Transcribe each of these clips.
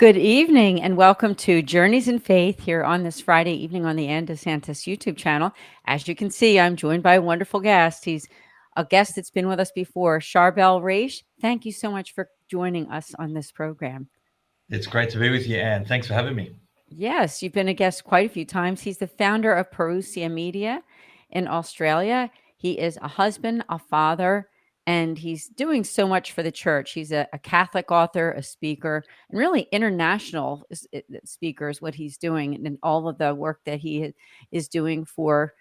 Good evening and welcome to Journeys in Faith here on this Friday evening on the Anne DeSantis YouTube channel. As you can see, I'm joined by a wonderful guest. He's a guest that's been with us before, Charbel Raish. Thank you so much for joining us on this program. It's great to be with you, Anne. Thanks for having me. Yes, you've been a guest quite a few times. He's the founder of Parousia Media in Australia. He is a husband, a father, and he's doing so much for the church. He's a, a Catholic author, a speaker, and really international speaker is what he's doing, and all of the work that he is doing for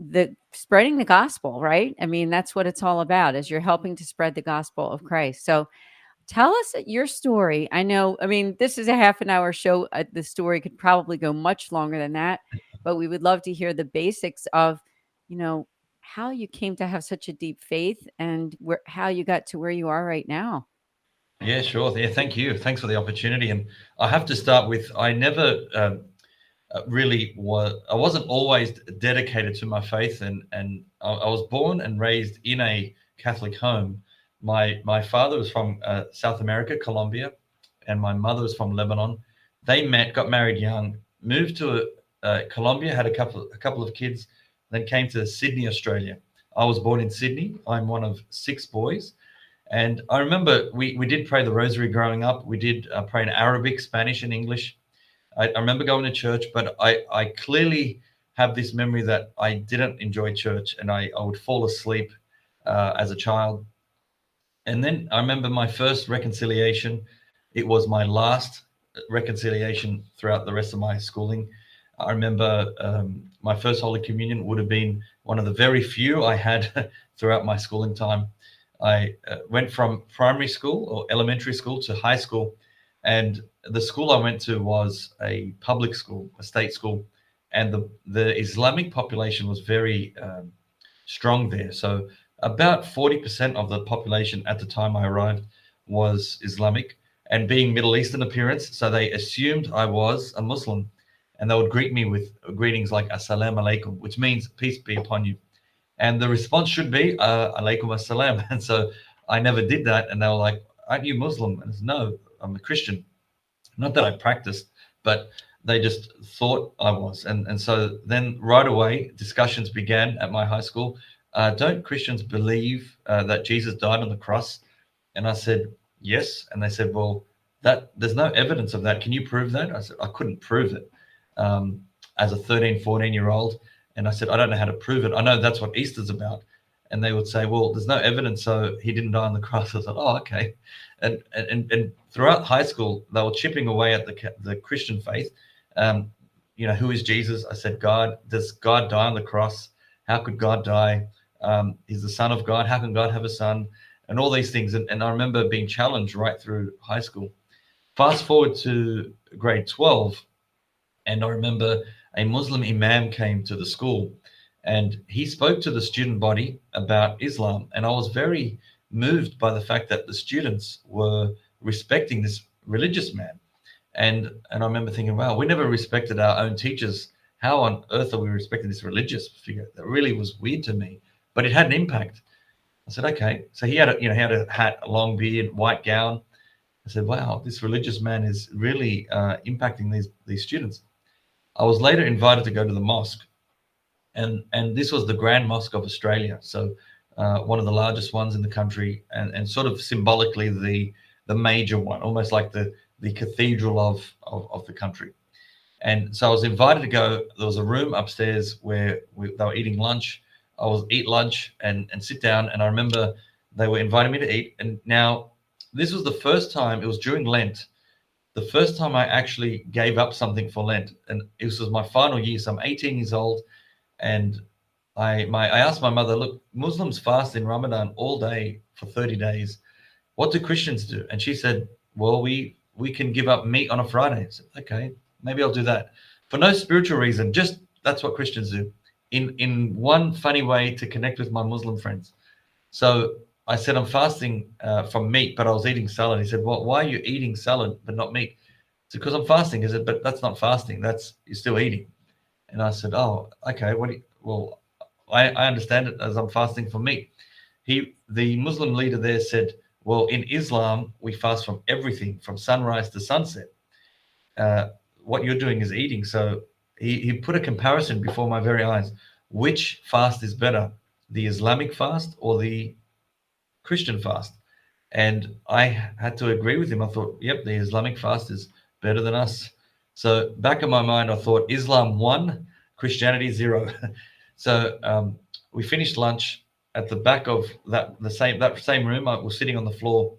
the spreading the gospel. Right? I mean, that's what it's all about. Is you're helping to spread the gospel of Christ. So. Tell us your story. I know, I mean, this is a half an hour show. Uh, the story could probably go much longer than that, but we would love to hear the basics of, you know, how you came to have such a deep faith and where, how you got to where you are right now. Yeah, sure. Yeah, thank you. Thanks for the opportunity. And I have to start with I never um, uh, really was, I wasn't always dedicated to my faith. And, and I, I, was born and raised in a Catholic home. My, my father was from uh, South America, Colombia, and my mother was from Lebanon. They met, got married young, moved to uh, Colombia, had a couple, a couple of kids then came to Sydney, Australia. I was born in Sydney. I'm one of six boys. And I remember we, we did pray the rosary growing up. We did uh, pray in Arabic, Spanish, and English. I, I, remember going to church, but I, I clearly have this memory that I didn't enjoy church and I, I would fall asleep uh, as a child. And then I remember my first reconciliation. It was my last reconciliation throughout the rest of my schooling. I remember um, my first Holy Communion would have been one of the very few I had throughout my schooling time. I uh, went from primary school or elementary school to high school, and the school I went to was a public school, a state school, and the the Islamic population was very um, strong there. So about forty percent of the population at the time I arrived was Islamic, and being Middle Eastern appearance, so they assumed I was a Muslim and they would greet me with greetings like "Assalamu alaikum," which means peace be upon you. And the response should be uh, "Alaikum assalam." And so I never did that, and they were like, "Aren't you Muslim?" And I said, "No, I'm a Christian." Not that I practiced, but they just thought I was. And and so then right away discussions began at my high school. Uh, don't Christians believe uh, that Jesus died on the cross? And I said yes. And they said, well, that there's no evidence of that. Can you prove that? I said I couldn't prove it um, as a 13, 14 year old. And I said, I don't know how to prove it. I know that's what Easter's about. And they would say, well, there's no evidence, so he didn't die on the cross. I said, oh, okay. And and and throughout high school, they were chipping away at the the Christian faith. Um, you know, who is Jesus? I said, God. Does God die on the cross? How could God die? Um, he's the Son of God. How can God have a son? And all these things. And, and I remember being challenged right through high school. Fast forward to grade 12, and I remember a Muslim imam came to the school and he spoke to the student body about Islam. And I was very moved by the fact that the students were respecting this religious man. And and I remember thinking, wow, we never respected our own teachers. How on earth are we respecting this religious figure? That really was weird to me, but it had an impact. I said, okay. So he had a you know he had a hat, a long beard, white gown. I said, wow, this religious man is really uh, impacting these these students. I was later invited to go to the mosque, and and this was the Grand Mosque of Australia, so uh, one of the largest ones in the country, and and sort of symbolically the the major one, almost like the the cathedral of of, of the country. And so I was invited to go. There was a room upstairs where we, they were eating lunch. I was eat lunch and and sit down, and I remember they were inviting me to eat. And now this was the first time. It was during Lent the first time I actually gave up something for Lent, and this was my final year. So I'm 18 years old, and I my I asked my mother, look, Muslims fast in Ramadan all day for 30 days. What do Christians do? And she said, well, we we can give up meat on a Friday. Said, okay, maybe I'll do that for no spiritual reason. Just that's what Christians do. In in one funny way to connect with my Muslim friends. So I said, I'm fasting uh, from meat, but I was eating salad. He said, Well, why are you eating salad but not meat? It's because I'm fasting. He said, But that's not fasting. That's you're still eating. And I said, Oh, okay. What? You, well, I, I understand it as I'm fasting for meat. He, the Muslim leader there, said, Well, in Islam, we fast from everything from sunrise to sunset. uh, what you're doing is eating. So he, he put a comparison before my very eyes. Which fast is better, the Islamic fast or the Christian fast? And I had to agree with him. I thought, yep, the Islamic fast is better than us. So back in my mind, I thought Islam one, Christianity zero. so um, we finished lunch at the back of that the same that same room. I was sitting on the floor,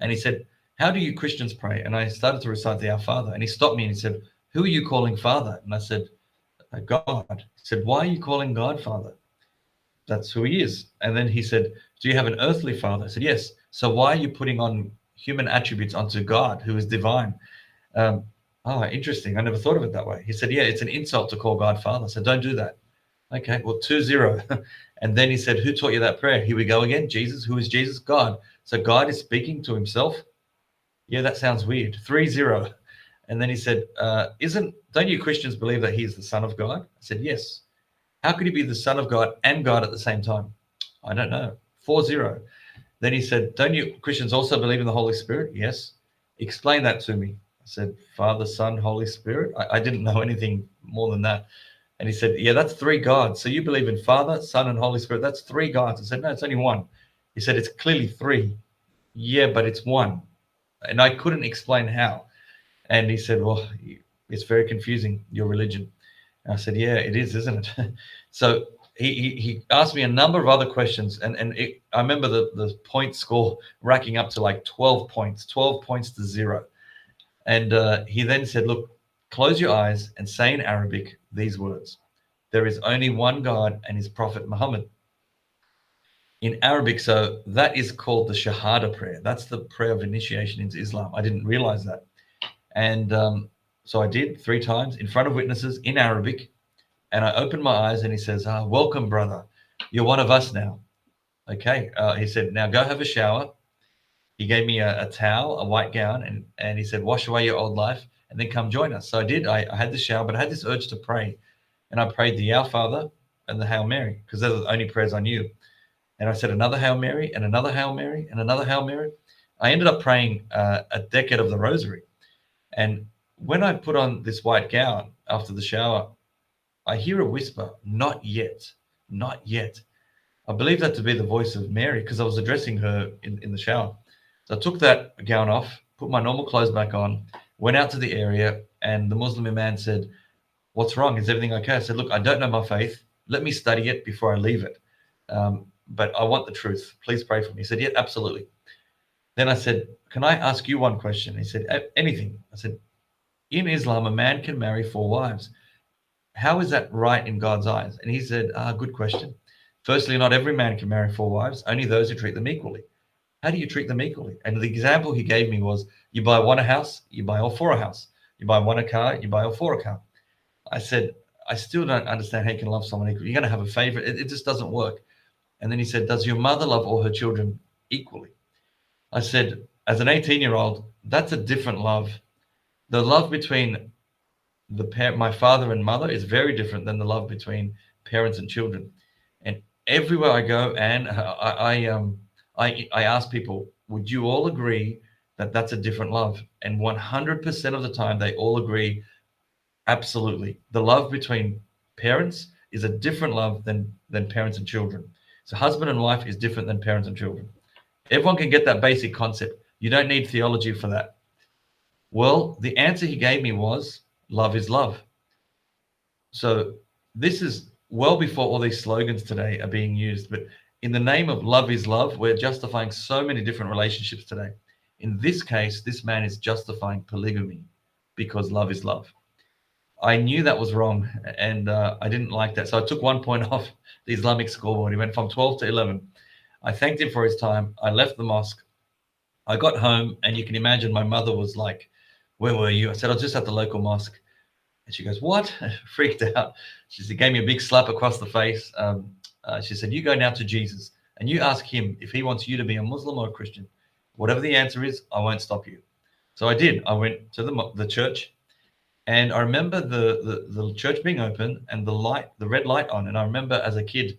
and he said, "How do you Christians pray?" And I started to recite the Our Father, and he stopped me and he said, "Who are you calling Father?" And I said, uh, "God." He said, "Why are you calling God Father?" That's who He is. And then he said, "Do you have an earthly Father?" I said, "Yes." So why are you putting on human attributes onto God, who is divine? Um, oh, interesting. I never thought of it that way. He said, Yeah, it's an insult to call God Father. So don't do that. Okay, well, 2 0. and then he said, Who taught you that prayer? Here we go again. Jesus. Who is Jesus? God. So God is speaking to himself. Yeah, that sounds weird. 3 0. And then he said, uh, Isn't, don't you Christians believe that he is the Son of God? I said, Yes. How could he be the Son of God and God at the same time? I don't know. 4 0. Then he said, Don't you Christians also believe in the Holy Spirit? Yes. Explain that to me. I said, Father, Son, Holy Spirit. I, I didn't know anything more than that. And he said, Yeah, that's three gods. So you believe in Father, Son, and Holy Spirit. That's three gods. I said, No, it's only one. He said, It's clearly three. Yeah, but it's one. And I couldn't explain how. And he said, Well, it's very confusing, your religion. I said, Yeah, it is, isn't it? so he, he, he asked me a number of other questions. And, and it, I remember the, the point score racking up to like 12 points, 12 points to zero. And uh, he then said, Look, close your eyes and say in Arabic these words There is only one God and his prophet Muhammad. In Arabic, so that is called the Shahada prayer. That's the prayer of initiation into Islam. I didn't realize that. And um, so I did three times in front of witnesses in Arabic. And I opened my eyes and he says, ah, Welcome, brother. You're one of us now. Okay. Uh, he said, Now go have a shower he gave me a, a, towel, a white gown, and, and he said, Wash away your old life and then come join us. So I did. I, I had the shower, but I had this urge to pray. And I prayed the Our Father and the Hail Mary because those are the only prayers I knew. And I said another Hail Mary and another Hail Mary and another Hail Mary. I ended up praying uh, a decade of the Rosary. And when I put on this white gown after the shower, I hear a whisper, Not yet, not yet. I believe that to be the voice of Mary because I was addressing her in, in the shower. So I took that gown off, put my normal clothes back on, went out to the area, and the Muslim man said, What's wrong? Is everything okay? I said, Look, I don't know my faith. Let me study it before I leave it. Um, but I want the truth. Please pray for me. He said, Yeah, absolutely. Then I said, Can I ask you one question? He said, Anything. I said, In Islam, a man can marry four wives. How is that right in God's eyes? And he said, ah, Good question. Firstly, not every man can marry four wives, only those who treat them equally how do you treat them equally? And the example he gave me was you buy one a house, you buy all four a house. You buy one a car, you buy all four a car. I said, I still don't understand how you can love someone equally. You're going to have a favorite. It, it just doesn't work. And then he said, Does your mother love all her children equally? I said, As an 18 year old, that's a different love. The love between the my father and mother is very different than the love between parents and children. And everywhere I go, and I, I um, I, I ask people, would you all agree that that's a different love? And 100% of the time, they all agree, absolutely. The love between parents is a different love than, than parents and children. So, husband and wife is different than parents and children. Everyone can get that basic concept. You don't need theology for that. Well, the answer he gave me was love is love. So, this is well before all these slogans today are being used, but in the name of love is love, we're justifying so many different relationships today. In this case, this man is justifying polygamy because love is love. I knew that was wrong and uh, I didn't like that. So I took one point off the Islamic scoreboard. He went from 12 to 11. I thanked him for his time. I left the mosque. I got home and you can imagine my mother was like, Where were you? I said, I was just at the local mosque. And she goes, What? Freaked out. She gave me a big slap across the face. Um, uh, she said, You go now to Jesus and you ask him if he wants you to be a Muslim or a Christian. Whatever the answer is, I won't stop you. So I did. I went to the, the church and I remember the, the, the church being open and the light, the red light on. And I remember as a kid,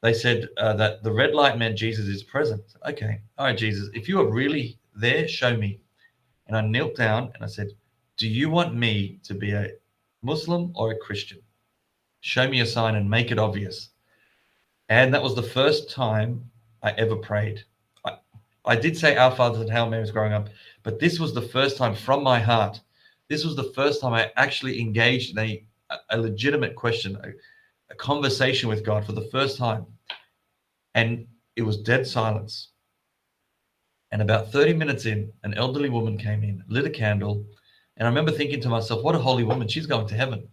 they said uh, that the red light meant Jesus is present. Okay. All right, Jesus, if you are really there, show me. And I knelt down and I said, Do you want me to be a Muslim or a Christian? Show me a sign and make it obvious. And that was the first time I ever prayed. I, I did say Our Fathers and Hail Marys growing up, but this was the first time from my heart. This was the first time I actually engaged in a, a legitimate question, a, a conversation with God for the first time. And it was dead silence. And about 30 minutes in, an elderly woman came in, lit a candle. And I remember thinking to myself, what a holy woman, she's going to heaven.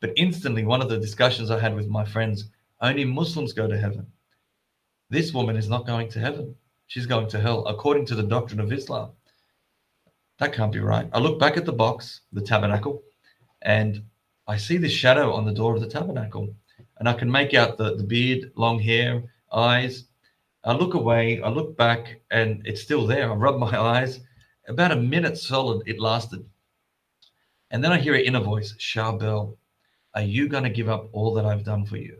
But instantly, one of the discussions I had with my friends, only Muslims go to heaven. This woman is not going to heaven. She's going to hell, according to the doctrine of Islam. That can't be right. I look back at the box, the tabernacle, and I see this shadow on the door of the tabernacle. And I can make out the, the beard, long hair, eyes. I look away, I look back, and it's still there. I rub my eyes. About a minute solid, it lasted. And then I hear an inner voice, Charbel, are you going to give up all that I've done for you?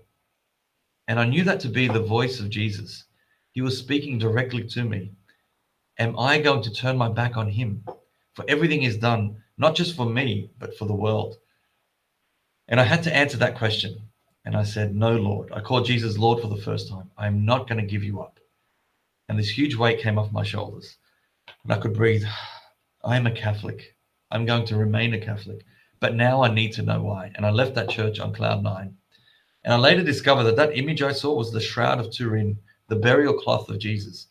And I knew that to be the voice of Jesus. He was speaking directly to me. Am I going to turn my back on him? For everything is done, not just for me, but for the world. And I had to answer that question. And I said, No, Lord. I called Jesus Lord for the first time. I'm not going to give you up. And this huge weight came off my shoulders. And I could breathe. I am a Catholic. I'm going to remain a Catholic. But now I need to know why. And I left that church on cloud nine. And I later discovered that that image I saw was the Shroud of Turin, the burial cloth of Jesus.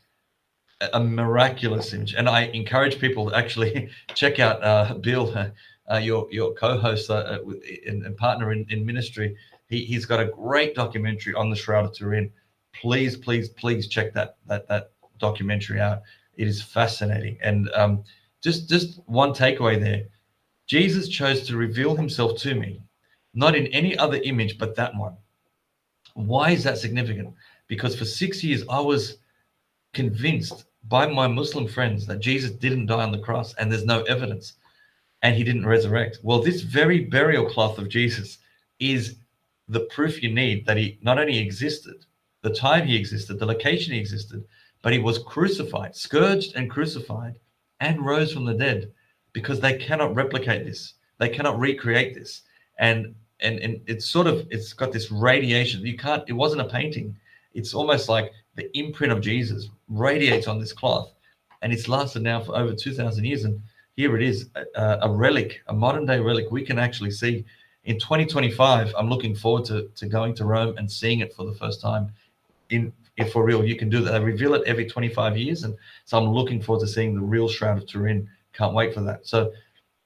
A miraculous image. And I encourage people to actually check out uh, Bill, uh, your, your co host uh, and, and, partner in, in ministry. He, he's got a great documentary on the Shroud of Turin. Please, please, please check that, that, that documentary out. It is fascinating. And um, just, just one takeaway there Jesus chose to reveal himself to me, not in any other image but that one. Why is that significant? Because for six years, I was convinced by my Muslim friends that Jesus didn't die on the cross and there's no evidence and he didn't resurrect. Well, this very burial cloth of Jesus is the proof you need that he not only existed, the time he existed, the location he existed, but he was crucified, scourged and crucified, and rose from the dead because they cannot replicate this. They cannot recreate this. And and and it's sort of it's got this radiation. You can't. It wasn't a painting. It's almost like the imprint of Jesus radiates on this cloth, and it's lasted now for over two thousand years. And here it is, a, a relic, a modern day relic. We can actually see in 2025. I'm looking forward to to going to Rome and seeing it for the first time. In if for real, you can do that. They reveal it every 25 years, and so I'm looking forward to seeing the real Shroud of Turin. Can't wait for that. So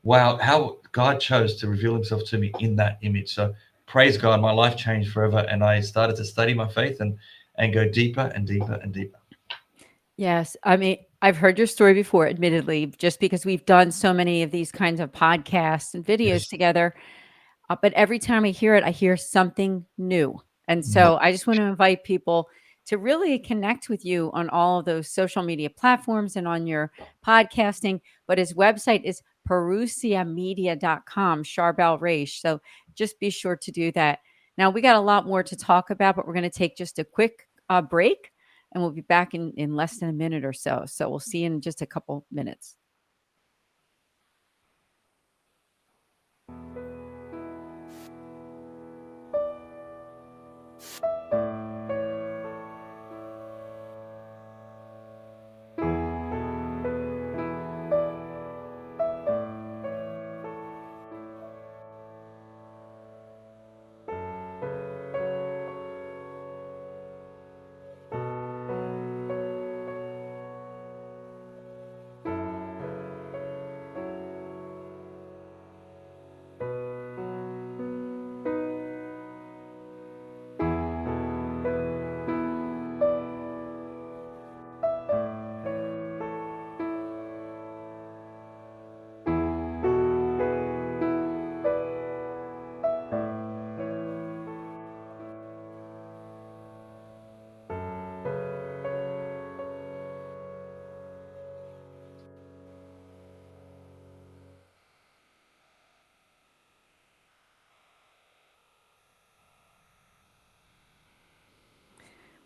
wow, how God chose to reveal himself to me in that image. So praise God, my life changed forever. And I started to study my faith and, and go deeper and deeper and deeper. Yes. I mean, I've heard your story before, admittedly, just because we've done so many of these kinds of podcasts and videos yes. together. Uh, but every time I hear it, I hear something new. And so. I just want to invite people to really connect with you on all of those social media platforms and on your podcasting. But his website is parousiamedia.com, Charbel Raish. So just be sure to do that. Now, we got a lot more to talk about, but we're going to take just a quick uh, break and we'll be back in, in less than a minute or so. So we'll see you in just a couple minutes.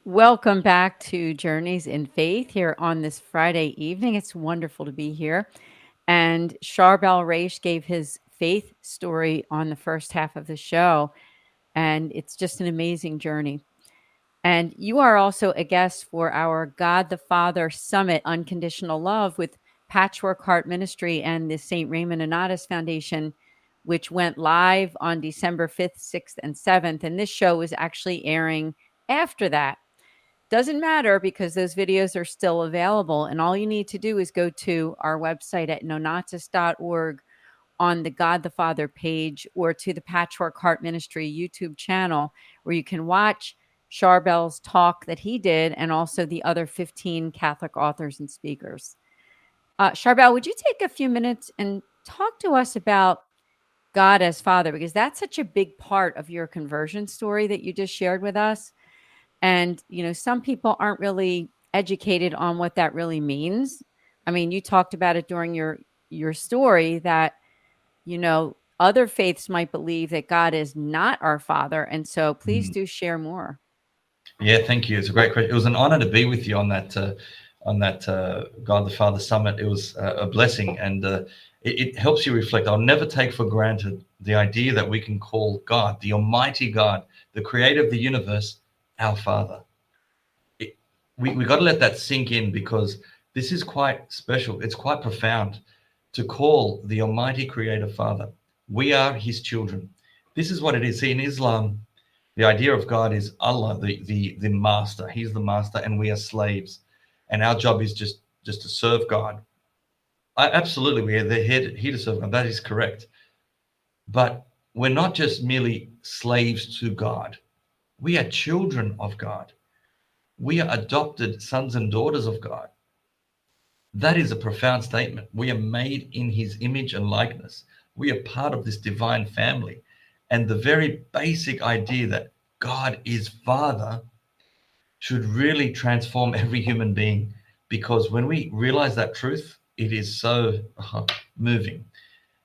Welcome back to Journeys in Faith here on this Friday evening. It's wonderful to be here. And Charbel Raish gave his faith story on the first half of the show. And it's just an amazing journey. And you are also a guest for our God the Father Summit Unconditional Love with Patchwork Heart Ministry and the St. Raymond Nonnatus Foundation, which went live on December 5th, 6th, and 7th. And this show is actually airing after that. Doesn't matter because those videos are still available. And all you need to do is go to our website at nonnatus.org on the God the Father page or to the Patchwork Heart Ministry YouTube channel where you can watch Charbel's talk that he did, and also the other 15 Catholic authors and speakers. Uh, Charbel, would you take a few minutes and talk to us about God as Father? Because that's such a big part of your conversion story that you just shared with us. And, you know, some people aren't really educated on what that really means. I mean, you talked about it during your your story that, you know, other faiths might believe that God is not our father. And so please mm. do share more. Yeah, thank you. It's a great question. It was an honor to be with you on that uh, on that uh, God the Father summit. It was uh, a blessing, and uh, it, it, helps you reflect. I'll never take for granted the idea that we can call God, the Almighty God, the Creator of the universe, our Father. It, we we got to let that sink in because this is quite special. It's quite profound to call the Almighty Creator Father. We are His children. This is what it is. See, in Islam, the idea of God is Allah, the, the, the master. He's the master, and we are slaves. And our job is just, just to serve God. I, absolutely, we are the head here to serve God. That is correct. But we're not just merely slaves to God, we are children of God. We are adopted sons and daughters of God. That is a profound statement. We are made in his image and likeness. We are part of this divine family and the very basic idea that God is Father should really transform every human being because when we realize that truth, it is so uh, moving.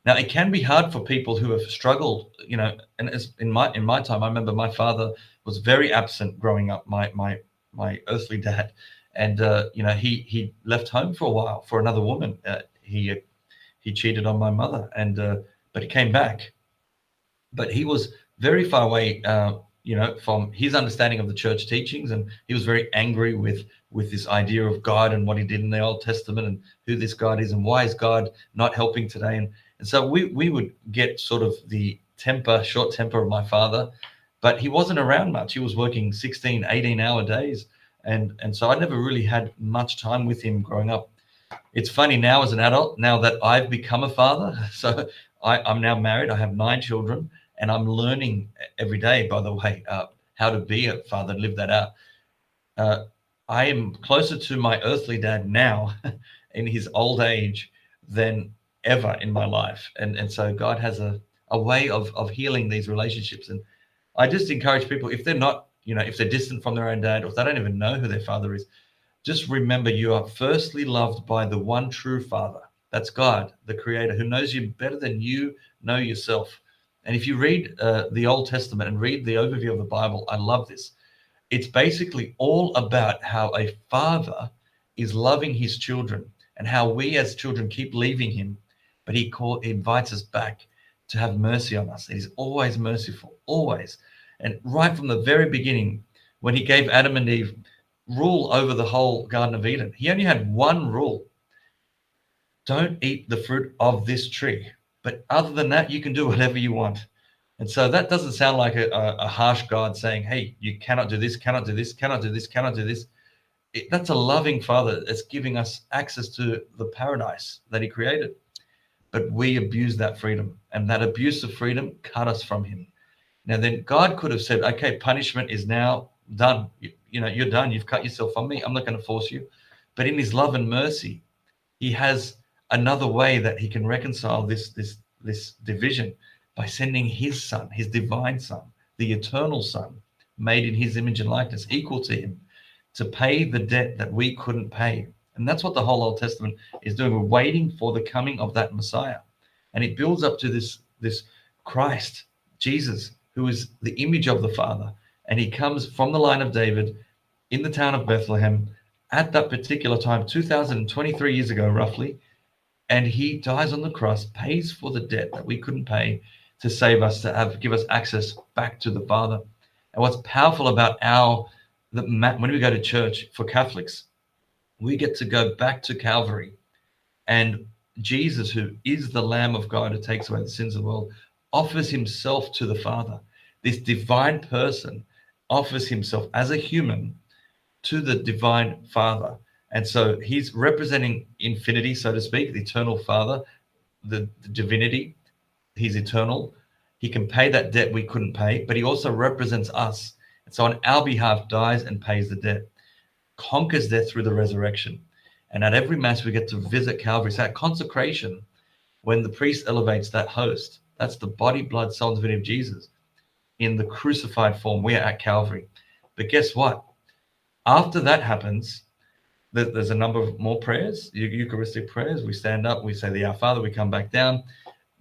Now, it can be hard for people who have struggled, you know, and as in my in my time, I remember my father was very absent growing up. My my my earthly dad, and uh, you know, he he left home for a while for another woman. Uh, he uh, he cheated on my mother, and uh, but he came back, but he was very far away, uh, you know, from his understanding of the church teachings, and he was very angry with with this idea of God and what he did in the Old Testament and who this God is and why is God not helping today, and and so we we would get sort of the temper, short temper of my father, but he wasn't around much. He was working 16, 18 hour days. And, and so I never really had much time with him growing up. It's funny now as an adult, now that I've become a father. So I, I'm now married. I have nine children and I'm learning every day, by the way, uh, how to be a father and live that out. Uh, I am closer to my earthly dad now in his old age than ever in my life. And, and so God has a, a way of, of healing these relationships. And I just encourage people, if they're not, you know, if they're distant from their own dad or if they don't even know who their father is, just remember you are firstly loved by the one true father. That's God, the creator, who knows you better than you know yourself. And if you read uh, the Old Testament and read the overview of the Bible, I love this. It's basically all about how a father is loving his children and how we as children keep leaving him, but he, call, invites us back to have mercy on us. He's always merciful, always. And right from the very beginning, when he gave Adam and Eve rule over the whole Garden of Eden, he only had one rule don't eat the fruit of this tree. But other than that, you can do whatever you want. And so that doesn't sound like a, a, harsh God saying, hey, you cannot do this, cannot do this, cannot do this, cannot do this. It, that's a loving Father that's giving us access to the paradise that He created. But we abuse that freedom, and that abuse of freedom cut us from Him. Now, then God could have said, okay, punishment is now done. You, you know, you're done. You've cut yourself from me. I'm not going to force you. But in His love and mercy, He has another way that he can reconcile this this this division by sending his son his divine son the eternal son made in his image and likeness equal to him to pay the debt that we couldn't pay and that's what the whole old testament is doing. We're waiting for the coming of that messiah. And it builds up to this this christ jesus who is the image of the father. And he comes from the line of david in the town of bethlehem at that particular time 2023 years ago roughly. And he dies on the cross, pays for the debt that we couldn't pay to save us, to have give us access back to the Father. And what's powerful about our the when we go to church for Catholics, we get to go back to Calvary, and Jesus, who is the Lamb of God who takes away the sins of the world, offers himself to the Father. This divine person offers himself as a human to the divine Father. And so he's representing infinity, so to speak, the eternal Father, the, the divinity. He's eternal. He can pay that debt we couldn't pay, but he also represents us. And so on our behalf, dies and pays the debt, conquers death through the resurrection. And at every Mass, we get to visit Calvary. So at consecration, when the priest elevates that host, that's the body, blood, soul, and divinity of Jesus in the crucified form. We are at Calvary. But guess what? After that happens, there's a number of more prayers, Eucharistic prayers. We stand up, we say the Our Father, we come back down.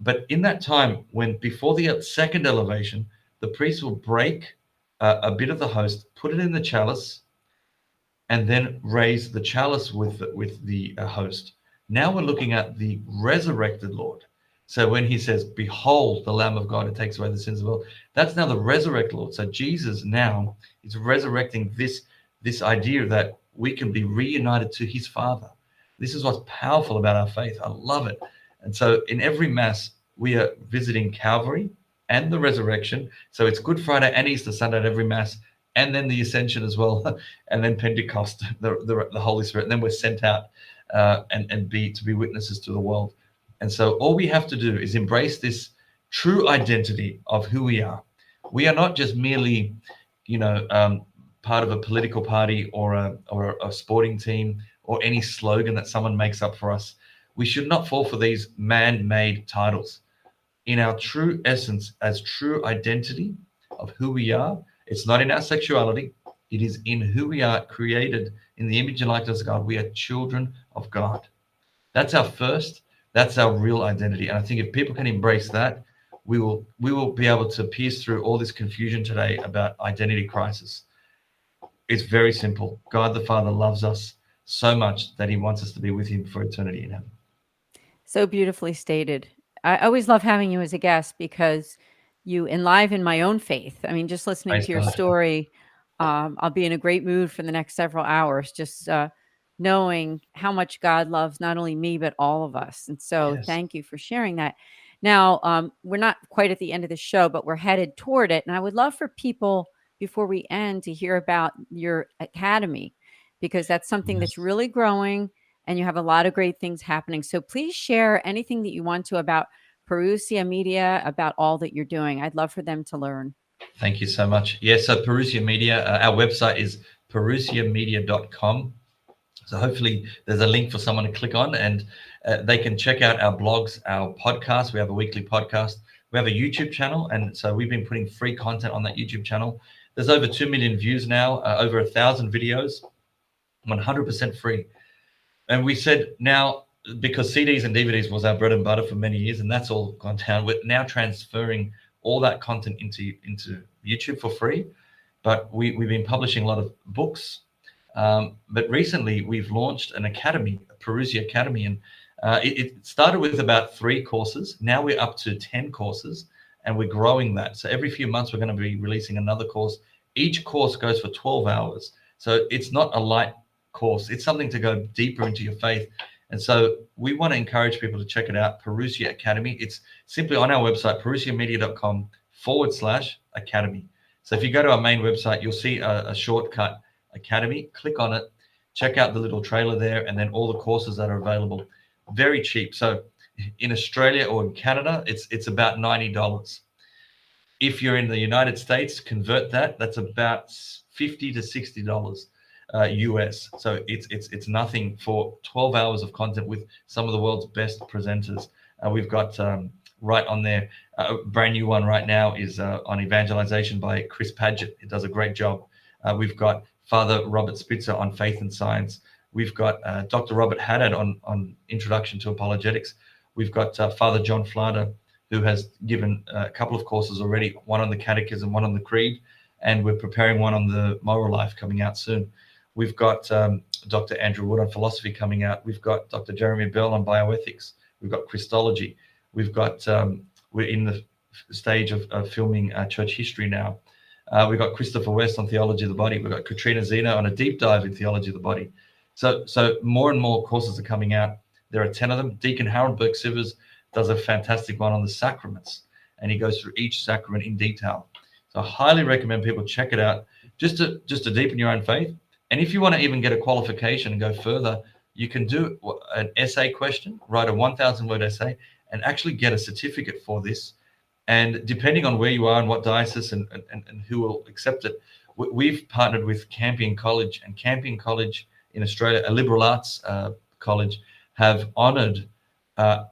But in that time, when before the second elevation, the priest will break a, a bit of the host, put it in the chalice, and then raise the chalice with with the uh, host. Now we're looking at the resurrected Lord. So when he says, "Behold, the Lamb of God who takes away the sins of the world," that's now the resurrected Lord. So Jesus now is resurrecting this this idea that we can be reunited to His Father. This is what's powerful about our faith. I love it. And so in every mass, we are visiting Calvary and the resurrection. So it's Good Friday and Easter Sunday at every mass and then the ascension as well, and then Pentecost, the, the, the Holy Spirit. And then we're sent out uh, and, and be to be witnesses to the world. And so all we have to do is embrace this true identity of who we are. We are not just merely, you know, um, part of a political party or a, or a sporting team or any slogan that someone makes up for us. We should not fall for these man made titles. In our true essence, as true identity of who we are, it's not in our sexuality. It is in who we are created in the image and likeness of God. We are children of God. That's our first, that's our real identity. And I think if people can embrace that, we will we will be able to pierce through all this confusion today about identity crisis. It's very simple. God the Father loves us so much that he wants us to be with him for eternity in heaven. So beautifully stated. I always love having you as a guest because you enliven my own faith. I mean, just listening to your story, um, I'll be in a great mood for the next several hours, just uh, knowing how much God loves not only me, but all of us. And so, yes. thank you for sharing that. Now, um, we're not quite at the end of the show, but we're headed toward it. And I would love for people before we end to hear about your academy because that's something that's really growing and you have a lot of great things happening. So, please share anything that you want to about Parousia Media about all that you're doing. I'd love for them to learn. Thank you so much. Yeah, so Parousia Media, uh, our website is parousiamedia.com. So hopefully there's a link for someone to click on and uh, they can check out our blogs, our podcast. We have a weekly podcast. We have a YouTube channel. And so we've been putting free content on that YouTube channel. There's over 2 million views now, uh, over a thousand videos, 100% free. And we said now because CDs and DVDs was our bread and butter for many years, and that's all gone down. We're now transferring all that content into into YouTube for free, but we we've been publishing a lot of books. Um, but recently, we've launched an academy, a Parousia Academy, and uh, it, it started with about three courses. Now we're up to ten courses, and we're growing that. So every few months, we're going to be releasing another course. Each course goes for twelve hours, so it's not a light course. It's something to go deeper into your faith and so we want to encourage people to check it out, Parousia Academy. It's simply on our website, parousiamedia.com forward slash academy. So if you go to our main website, you'll see a, a shortcut academy. Click on it, check out the little trailer there, and then all the courses that are available. Very cheap. So in Australia or in Canada, it's it's about ninety dollars. If you're in the United States, convert that. That's about fifty to sixty dollars uh, US. So it's it's it's nothing for 12 hours of content with some of the world's best presenters. Uh, we've got um, right on there uh, a brand new one right now is uh, on evangelization by Chris Padgett. It does a great job. Uh, we've got Father Robert Spitzer on faith and science. We've got uh, Dr. Robert Haddad on on introduction to apologetics. We've got Father John Flader who has given a couple of courses already, one on the catechism, one on the creed, and we're preparing one on the moral life coming out soon We've got um, Dr. Andrew Wood on philosophy coming out. We've got Dr. Jeremy Bell on bioethics. We've got Christology. We've got um, we're in the stage of, of filming uh, church history now. Uh, we've got Christopher West on theology of the body. We've got Katrina Zeno on a deep dive in theology of the body. So, so more and more courses are coming out. There are 10 of them. Deacon Harold Burke Sivers does a fantastic one on the sacraments, and he goes through each sacrament in detail. So I highly recommend people check it out just to just to deepen your own faith. And if you want to even get a qualification and go further, you can do an essay question, write a 1,000 word essay, and actually get a certificate for this. And depending on where you are and what diocese and, and, and who will accept it, we've partnered with Campion College, and Campion College in Australia, a liberal arts uh, college, have honoured uh,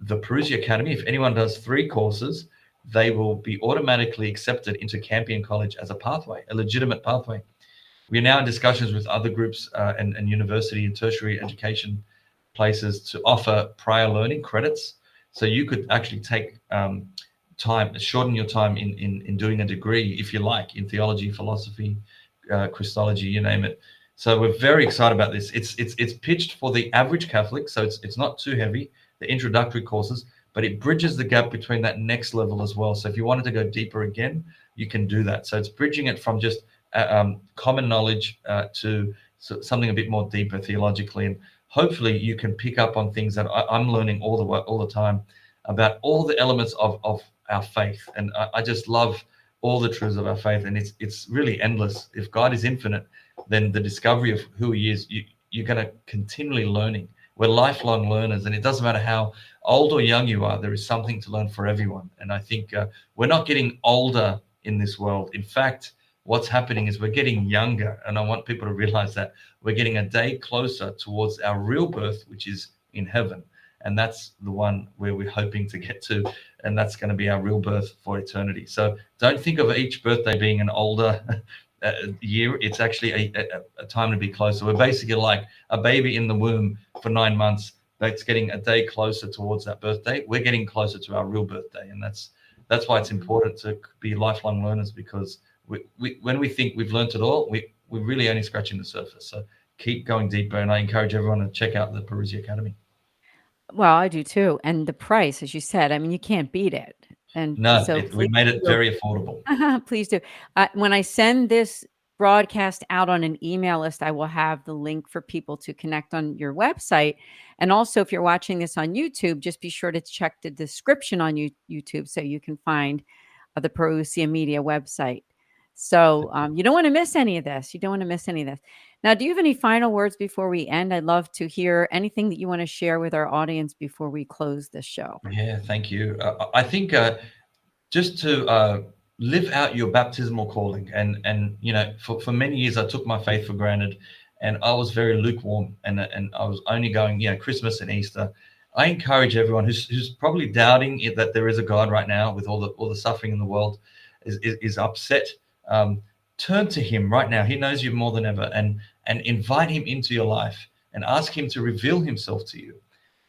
the Parousia Academy. If anyone does three courses, they will be automatically accepted into Campion College as a pathway, a legitimate pathway. We are now in discussions with other groups uh, and, and university and tertiary education places to offer prior learning credits. So you could actually take um, time, shorten your time in, in, in doing a degree, if you like, in theology, philosophy, uh, Christology, you name it. So we're very excited about this. It's it's it's pitched for the average Catholic, so it's it's not too heavy. The introductory courses, but it bridges the gap between that next level as well. So if you wanted to go deeper again, you can do that. So it's bridging it from just um, common knowledge uh, to something a bit more deeper theologically, and hopefully you can pick up on things that I, am learning all the all the time about all the elements of of our faith. And I, I just love all the truths of our faith, and it's it's really endless. If God is infinite then the discovery of who he is, you, you're going to continually learning. We're lifelong learners, and it doesn't matter how old or young you are, there is something to learn for everyone. And I think uh, we're not getting older in this world. In fact, what's happening is we're getting younger. And I want people to realize that we're getting a day closer towards our real birth, which is in heaven. And that's the one where we're hoping to get to. And that's going to be our real birth for eternity. So don't think of each birthday being an older uh, year, it's actually a, a, a, time to be closer. We're basically like a baby in the womb for nine months that's getting a day closer towards that birthday. We're getting closer to our real birthday, and that's that's why it's important to be lifelong learners because we, we when we think we've learned it all, we we're really only scratching the surface. So keep going deeper, and I encourage everyone to check out the Parousia Academy. Well, I do too, and the price, as you said, I mean, you can't beat it. And no, so it, we made it very affordable. please do. Uh, when I send this broadcast out on an email list, I will have the link for people to connect on your website. And also, if you're watching this on YouTube, just be sure to check the description on YouTube so you can find uh, the Parousia Media website. So um, you don't want to miss any of this. You don't want to miss any of this. Now, do you have any final words before we end? I'd love to hear anything that you want to share with our audience before we close this show. Yeah, thank you. Uh, I think uh, just to uh, live out your baptismal calling, and and you know, for, for many years I took my faith for granted, and I was very lukewarm, and and I was only going, you know, Christmas and Easter. I encourage everyone who's, who's probably doubting it, that there is a God right now with all the all the suffering in the world, is is, is upset. Um, turn to him right now. He knows you more than ever and and invite him into your life and ask him to reveal himself to you.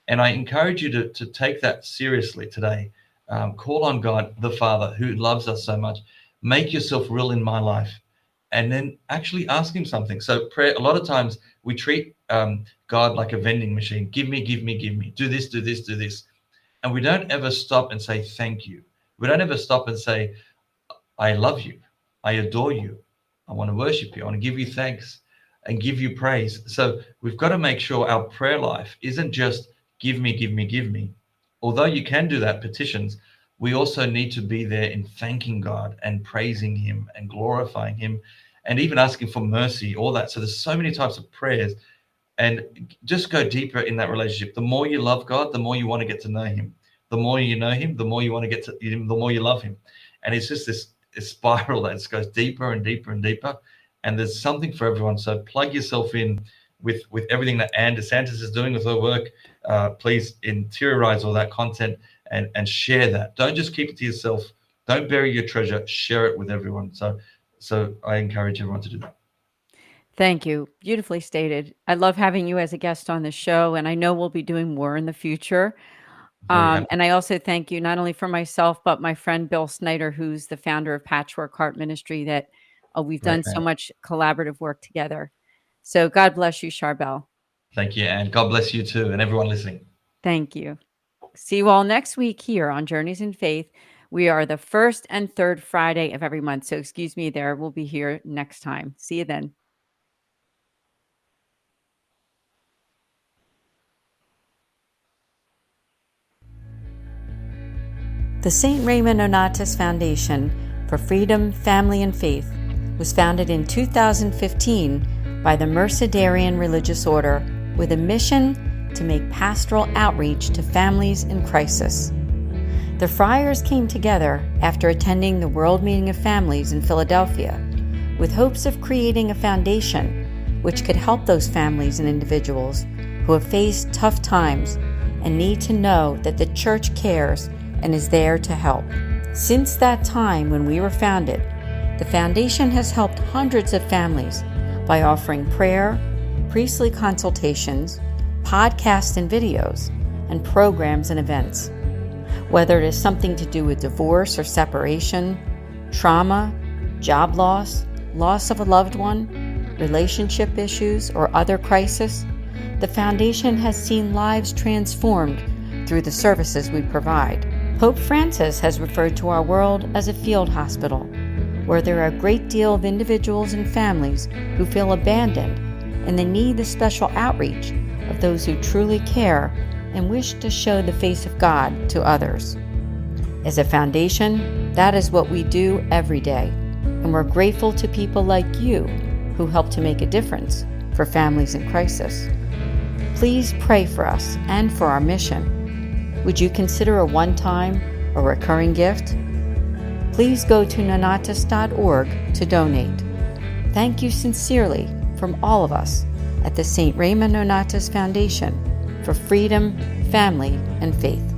And i encourage you to, to take that seriously today. Um, call on god the father who loves us so much. Make yourself real in my life. And then actually ask him something. So prayer a lot of times we treat um, god like a vending machine. Give me give me give me. Do this do this do this. And we don't ever stop and say thank you. We don't ever stop and say i love you I adore you. I want to worship you. I want to give you thanks and give you praise. So we've got to make sure our prayer life isn't just give me, give me, give me. Although you can do that, petitions, we also need to be there in thanking God and praising Him and glorifying Him and even asking for mercy, all that. So there's so many types of prayers. And just go deeper in that relationship. The more you love God, the more you want to get to know Him. The more you know Him, the more you want to get to Him, the more you love Him. And it's just this a spiral that goes deeper and deeper and deeper. And there's something for everyone. So plug yourself in with with everything that Anne DeSantis is doing with her work. Uh, please interiorize all that content and and share that. Don't just keep it to yourself. Don't bury your treasure. Share it with everyone. So so I encourage everyone to do that. Thank you. Beautifully stated. I love having you as a guest on the show, and I know we'll be doing more in the future. Um, and I also thank you not only for myself, but my friend Bill Snyder, who's the founder of Patchwork Heart Ministry, that uh, we've done right, so much collaborative work together. So God bless you, Charbel. Thank you. And God bless you too, and everyone listening. Thank you. See you all next week here on Journeys in Faith. We are the first and third Friday of every month. So, excuse me, there. We'll be here next time. See you then. The St. Raymond Nonnatus Foundation for Freedom, Family, and Faith was founded in 2015 by the Mercedarian Religious Order with a mission to make pastoral outreach to families in crisis. The friars came together after attending the World Meeting of Families in Philadelphia with hopes of creating a foundation which could help those families and individuals who have faced tough times and need to know that the church cares and is there to help. Since that time when we were founded, the foundation has helped hundreds of families by offering prayer, priestly consultations, podcasts and videos, and programs and events whether it is something to do with divorce or separation, trauma, job loss, loss of a loved one, relationship issues, or other crisis, the Foundation has seen lives transformed through the services we provide. Pope Francis has referred to our world as a field hospital, where there are a great deal of individuals and families who feel abandoned and they need the special outreach of those who truly care and wish to show the face of God to others. As a foundation, that is what we do every day, and we're grateful to people like you who help to make a difference for families in crisis. Please pray for us and for our mission. Would you consider a one time or recurring gift? Please go to nonnatus.org to donate. Thank you sincerely from all of us at the St. Raymond Nonnatus Foundation for freedom, family, and faith.